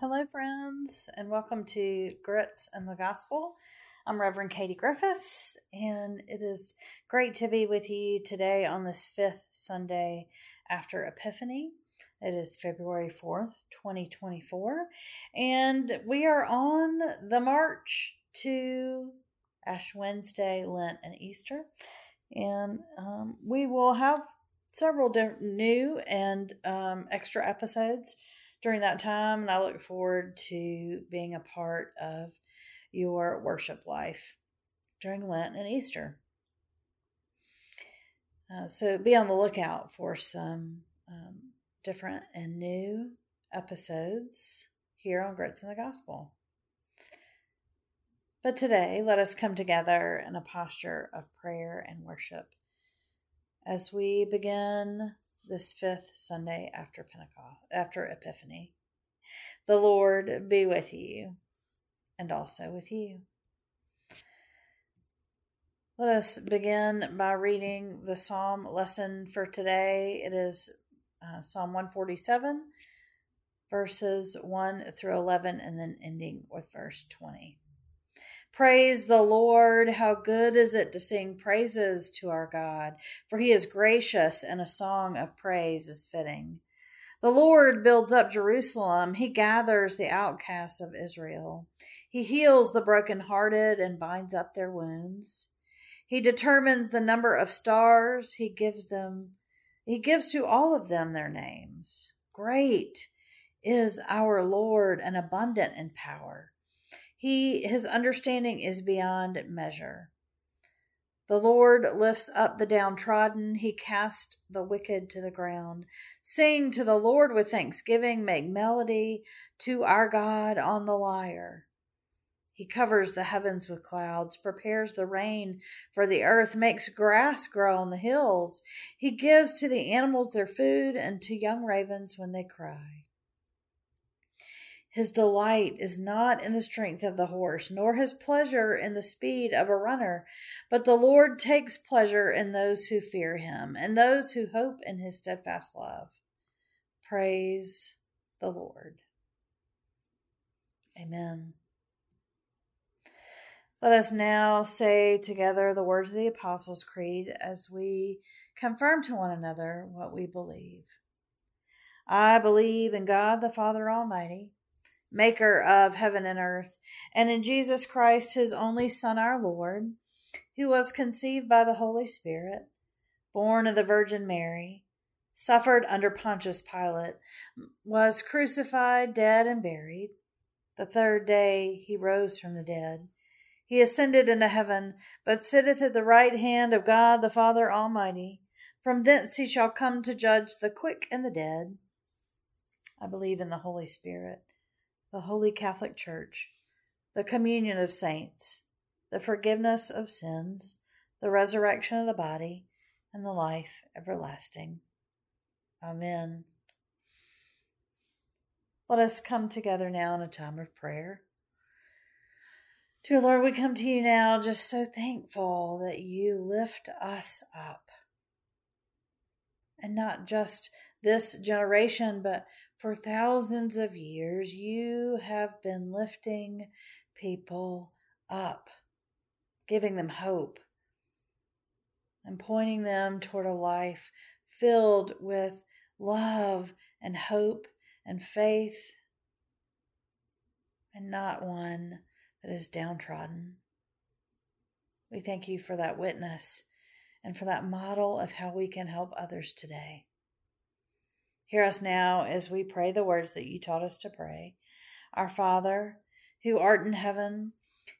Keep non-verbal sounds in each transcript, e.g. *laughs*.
Hello, friends, and welcome to Grits and the Gospel. I'm Reverend Katie Griffiths, and it is great to be with you today on this fifth Sunday after Epiphany. It is February 4th, 2024, and we are on the march to Ash Wednesday, Lent, and Easter. And um, we will have several new and um, extra episodes during that time, and I look forward to being a part of your worship life during Lent and Easter. Uh, so be on the lookout for some um, different and new episodes here on Grits and the Gospel. But today, let us come together in a posture of prayer and worship as we begin this fifth Sunday after Pentecost, after Epiphany. The Lord be with you and also with you. Let us begin by reading the psalm lesson for today. It is uh, Psalm 147, verses 1 through 11, and then ending with verse 20. Praise the Lord. How good is it to sing praises to our God, for he is gracious and a song of praise is fitting. The Lord builds up Jerusalem. He gathers the outcasts of Israel. He heals the brokenhearted and binds up their wounds. He determines the number of stars. He gives them, he gives to all of them their names. Great is our Lord and abundant in power. He his understanding is beyond measure. The Lord lifts up the downtrodden, he casts the wicked to the ground. Sing to the Lord with thanksgiving, make melody to our God on the lyre. He covers the heavens with clouds, prepares the rain for the earth, makes grass grow on the hills. He gives to the animals their food and to young ravens when they cry. His delight is not in the strength of the horse, nor his pleasure in the speed of a runner, but the Lord takes pleasure in those who fear him and those who hope in his steadfast love. Praise the Lord. Amen. Let us now say together the words of the Apostles' Creed as we confirm to one another what we believe. I believe in God the Father Almighty maker of heaven and earth, and in Jesus Christ, his only Son, our Lord, who was conceived by the Holy Spirit, born of the Virgin Mary, suffered under Pontius Pilate, was crucified, dead, and buried. The third day he rose from the dead. He ascended into heaven, but sitteth at the right hand of God the Father Almighty. From thence he shall come to judge the quick and the dead. I believe in the Holy Spirit the Holy Catholic Church, the communion of saints, the forgiveness of sins, the resurrection of the body, and the life everlasting. Amen. Let us come together now in a time of prayer. Dear Lord, we come to you now just so thankful that you lift us up. And not just this generation, but for thousands of years, you have been lifting people up, giving them hope, and pointing them toward a life filled with love and hope and faith, and not one that is downtrodden. We thank you for that witness and for that model of how we can help others today. Hear us now as we pray the words that you taught us to pray. Our Father, who art in heaven,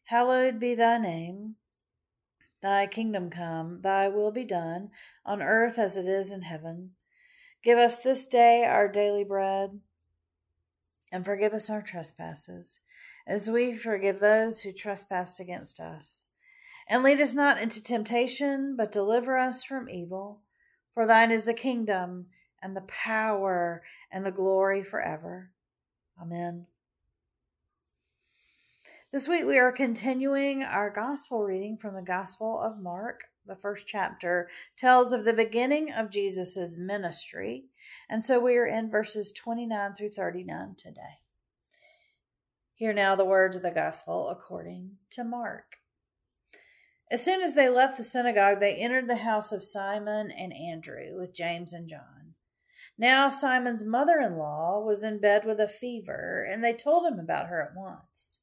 hallowed be thy name. Thy kingdom come, thy will be done, on earth as it is in heaven. Give us this day our daily bread, and forgive us our trespasses, as we forgive those who trespass against us. And lead us not into temptation, but deliver us from evil. For thine is the kingdom, and the power and the glory forever. Amen. This week we are continuing our gospel reading from the Gospel of Mark. The first chapter tells of the beginning of Jesus' ministry, and so we are in verses 29 through 39 today. Hear now the words of the gospel according to Mark. As soon as they left the synagogue, they entered the house of Simon and Andrew with James and John. Now, Simon's mother in law was in bed with a fever, and they told him about her at once.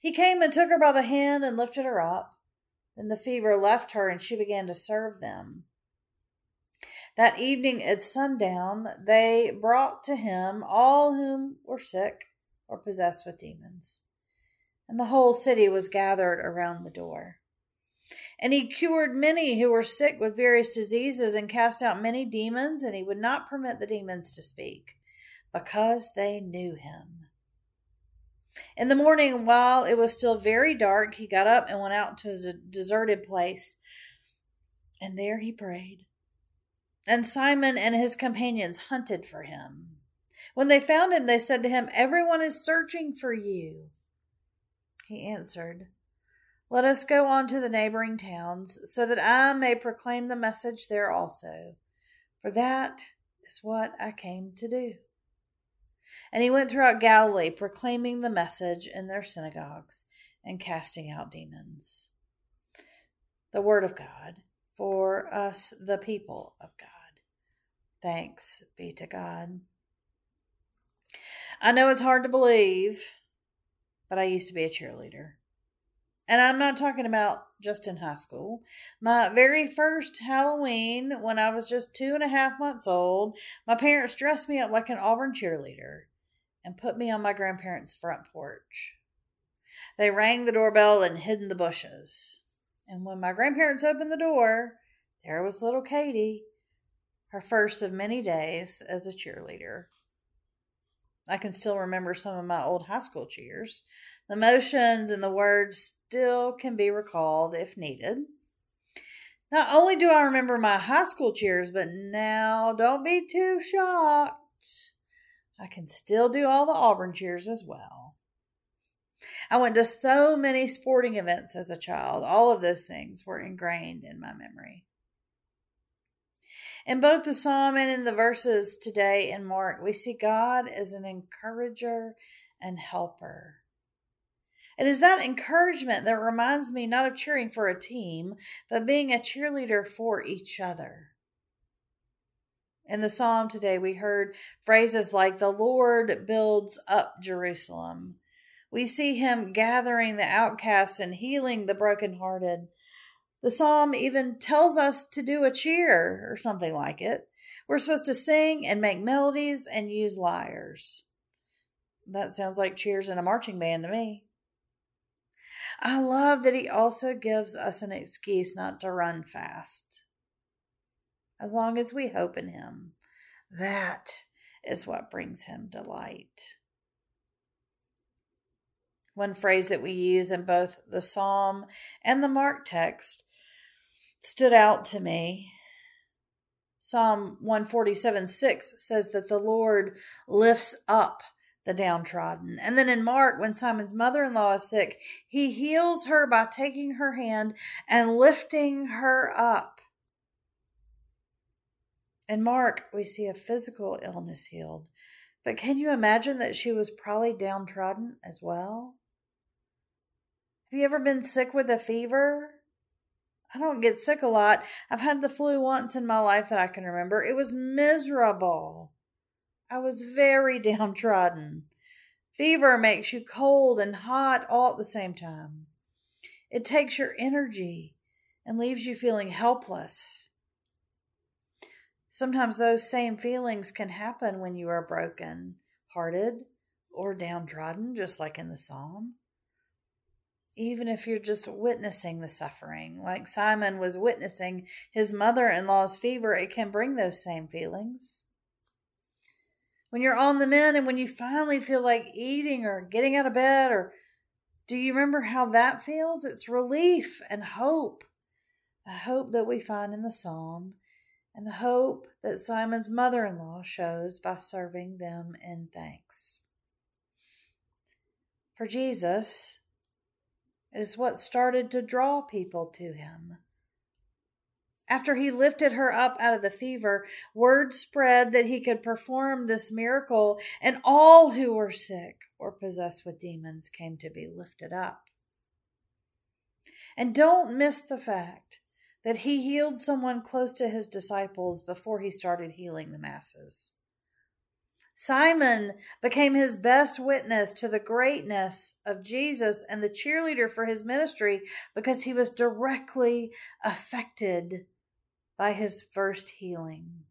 He came and took her by the hand and lifted her up. Then the fever left her, and she began to serve them. That evening at sundown, they brought to him all whom were sick or possessed with demons. And the whole city was gathered around the door. And he cured many who were sick with various diseases and cast out many demons, and he would not permit the demons to speak, because they knew him. In the morning, while it was still very dark, he got up and went out to a deserted place, and there he prayed. And Simon and his companions hunted for him. When they found him, they said to him, Everyone is searching for you. He answered, Let us go on to the neighboring towns, so that I may proclaim the message there also, for that is what I came to do. And he went throughout Galilee, proclaiming the message in their synagogues and casting out demons. The Word of God for us, the people of God. Thanks be to God. I know it's hard to believe, but I used to be a cheerleader. And I'm not talking about just in high school. My very first Halloween, when I was just two and a half months old, my parents dressed me up like an Auburn cheerleader and put me on my grandparents' front porch. They rang the doorbell and hid in the bushes. And when my grandparents opened the door, there was little Katie, her first of many days as a cheerleader. I can still remember some of my old high school cheers. The motions and the words still can be recalled if needed. Not only do I remember my high school cheers, but now don't be too shocked. I can still do all the Auburn cheers as well. I went to so many sporting events as a child. All of those things were ingrained in my memory. In both the psalm and in the verses today in Mark, we see God as an encourager and helper. It is that encouragement that reminds me not of cheering for a team, but being a cheerleader for each other. In the psalm today, we heard phrases like, The Lord builds up Jerusalem. We see him gathering the outcasts and healing the brokenhearted. The psalm even tells us to do a cheer or something like it. We're supposed to sing and make melodies and use lyres. That sounds like cheers in a marching band to me. I love that he also gives us an excuse not to run fast. As long as we hope in him, that is what brings him delight. One phrase that we use in both the psalm and the Mark text stood out to me. Psalm 147 6 says that the Lord lifts up the downtrodden. And then in Mark, when Simon's mother in law is sick, he heals her by taking her hand and lifting her up. In Mark, we see a physical illness healed. But can you imagine that she was probably downtrodden as well? Have you ever been sick with a fever? I don't get sick a lot. I've had the flu once in my life that I can remember. It was miserable. I was very *laughs* downtrodden. Fever makes you cold and hot all at the same time. It takes your energy and leaves you feeling helpless. Sometimes those same feelings can happen when you are broken hearted or downtrodden, just like in the psalm even if you're just witnessing the suffering, like Simon was witnessing his mother in law's fever, it can bring those same feelings. When you're on the mend and when you finally feel like eating or getting out of bed, or do you remember how that feels? It's relief and hope. The hope that we find in the psalm, and the hope that Simon's mother in law shows by serving them in thanks. For Jesus, it is what started to draw people to him. After he lifted her up out of the fever, word spread that he could perform this miracle, and all who were sick or possessed with demons came to be lifted up. And don't miss the fact that he healed someone close to his disciples before he started healing the masses. Simon became his best witness to the greatness of Jesus and the cheerleader for his ministry because he was directly affected by his first healing.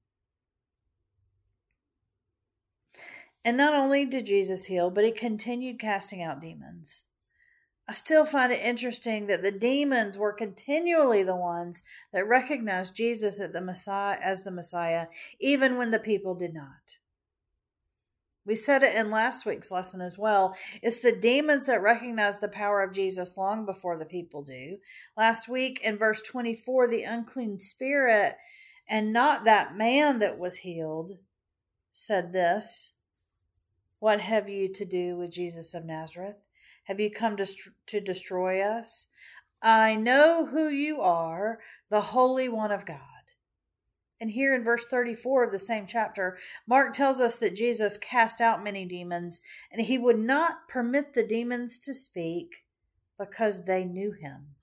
And not only did Jesus heal, but he continued casting out demons. I still find it interesting that the demons were continually the ones that recognized Jesus as the Messiah, as the Messiah, even when the people did not. We said it in last week's lesson as well. It's the demons that recognize the power of Jesus long before the people do. Last week in verse 24, the unclean spirit and not that man that was healed said this What have you to do with Jesus of Nazareth? Have you come to, to destroy us? I know who you are, the Holy One of God. And here in verse 34 of the same chapter, Mark tells us that Jesus cast out many demons and he would not permit the demons to speak because they knew him.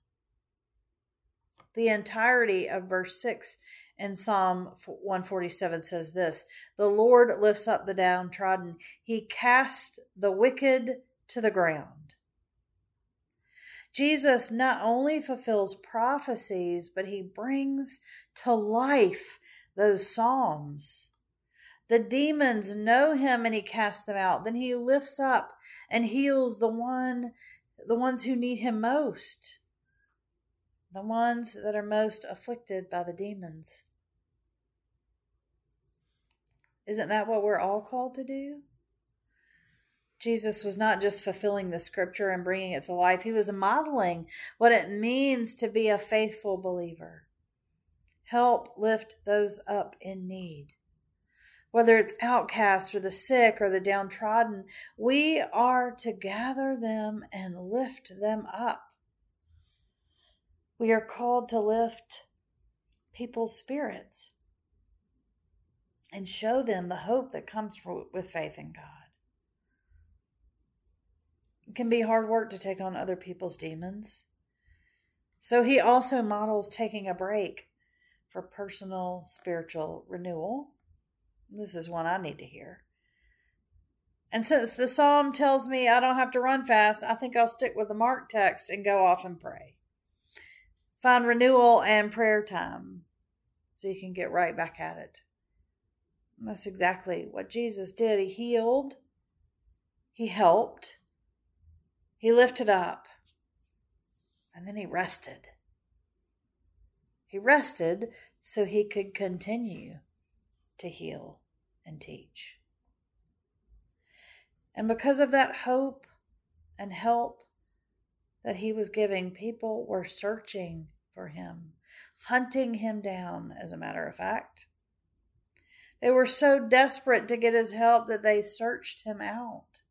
The entirety of verse 6 in Psalm 147 says this The Lord lifts up the downtrodden, he casts the wicked to the ground. Jesus not only fulfills prophecies, but he brings to life those psalms. The demons know him and he casts them out. Then he lifts up and heals the one the ones who need him most. The ones that are most afflicted by the demons. Isn't that what we're all called to do? Jesus was not just fulfilling the scripture and bringing it to life, he was modeling what it means to be a faithful believer help lift those up in need. Whether it's outcasts or the sick or the downtrodden, we are to gather them and lift them up. We are called to lift people's spirits and show them the hope that comes with faith in God. It can be hard work to take on other people's demons. So he also models taking a break for personal spiritual renewal. This is one I need to hear. And since the psalm tells me I don't have to run fast, I think I'll stick with the Mark text and go off and pray. Find renewal and prayer time so you can get right back at it. And that's exactly what Jesus did. He healed, He helped, He lifted up, and then He rested. He rested so he could continue to heal and teach. And because of that hope and help that he was giving, people were searching for him, hunting him down, as a matter of fact. They were so desperate to get his help that they searched him out.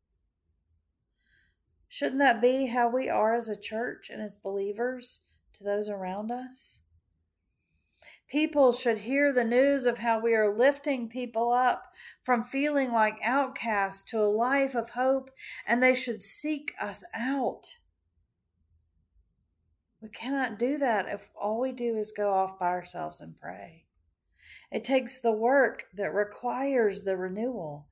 Shouldn't that be how we are as a church and as believers to those around us? People should hear the news of how we are lifting people up from feeling like outcasts to a life of hope, and they should seek us out. We cannot do that if all we do is go off by ourselves and pray. It takes the work that requires the renewal.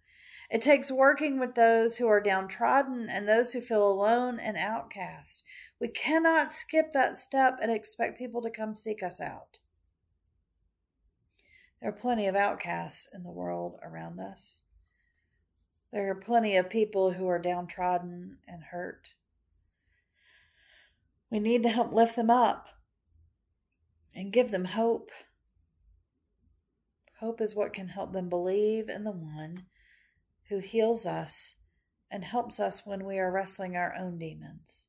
It takes working with those who are downtrodden and those who feel alone and outcast. We cannot skip that step and expect people to come seek us out. There are plenty of outcasts in the world around us. There are plenty of people who are downtrodden and hurt. We need to help lift them up and give them hope. Hope is what can help them believe in the one who heals us and helps us when we are wrestling our own demons.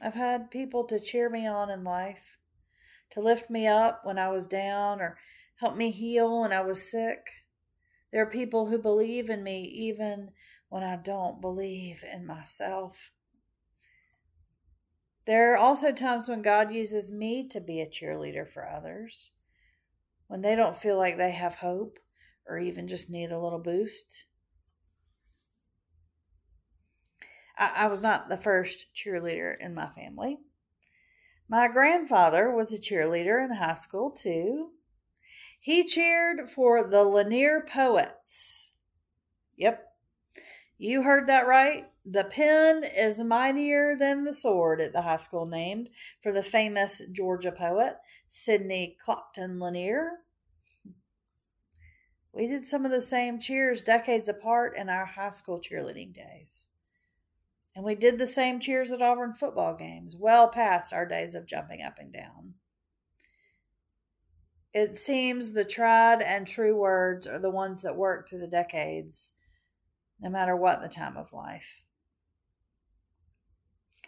I've had people to cheer me on in life to lift me up when I was down or help me heal when I was sick. There are people who believe in me even when I don't believe in myself. There are also times when God uses me to be a cheerleader for others, when they don't feel like they have hope or even just need a little boost. I, I was not the first cheerleader in my family. My grandfather was a cheerleader in high school, too. He cheered for the Lanier Poets. Yep, you heard that right. The pen is mightier than the sword at the high school named for the famous Georgia poet, Sidney Clopton Lanier. We did some of the same cheers decades apart in our high school cheerleading days. And we did the same cheers at Auburn football games, well past our days of jumping up and down. It seems the tried and true words are the ones that work through the decades no matter what the time of life.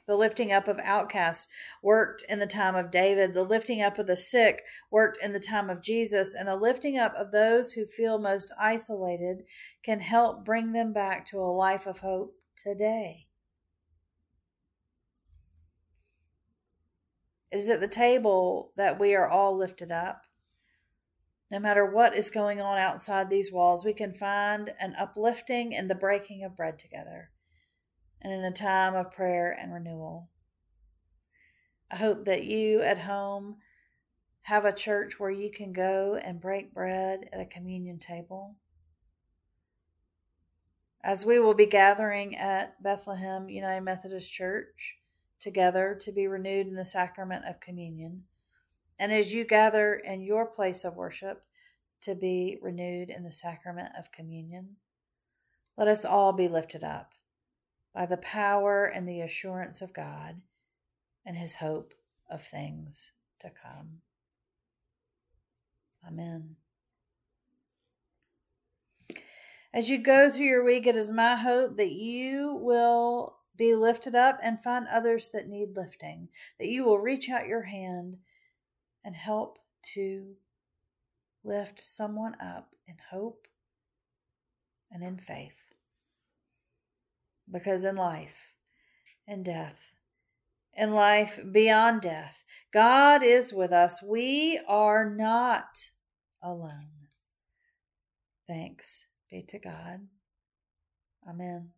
The lifting up of outcasts worked in the time of David. The lifting up of the sick worked in the time of Jesus. And the lifting up of those who feel most isolated can help bring them back to a life of hope today. It is at the table that we are all lifted up. No matter what is going on outside these walls, we can find an uplifting in the breaking of bread together and in the time of prayer and renewal. I hope that you at home have a church where you can go and break bread at a communion table. As we will be gathering at Bethlehem United Methodist Church together to be renewed in the sacrament of communion. And as you gather in your place of worship to be renewed in the sacrament of communion, let us all be lifted up by the power and the assurance of God and his hope of things to come. Amen. As you go through your week, it is my hope that you will be lifted up and find others that need lifting, that you will reach out your hand and help to lift someone up in hope and in faith. Because in life and death, in life beyond death, God is with us. We are not alone. Thanks be to God. Amen.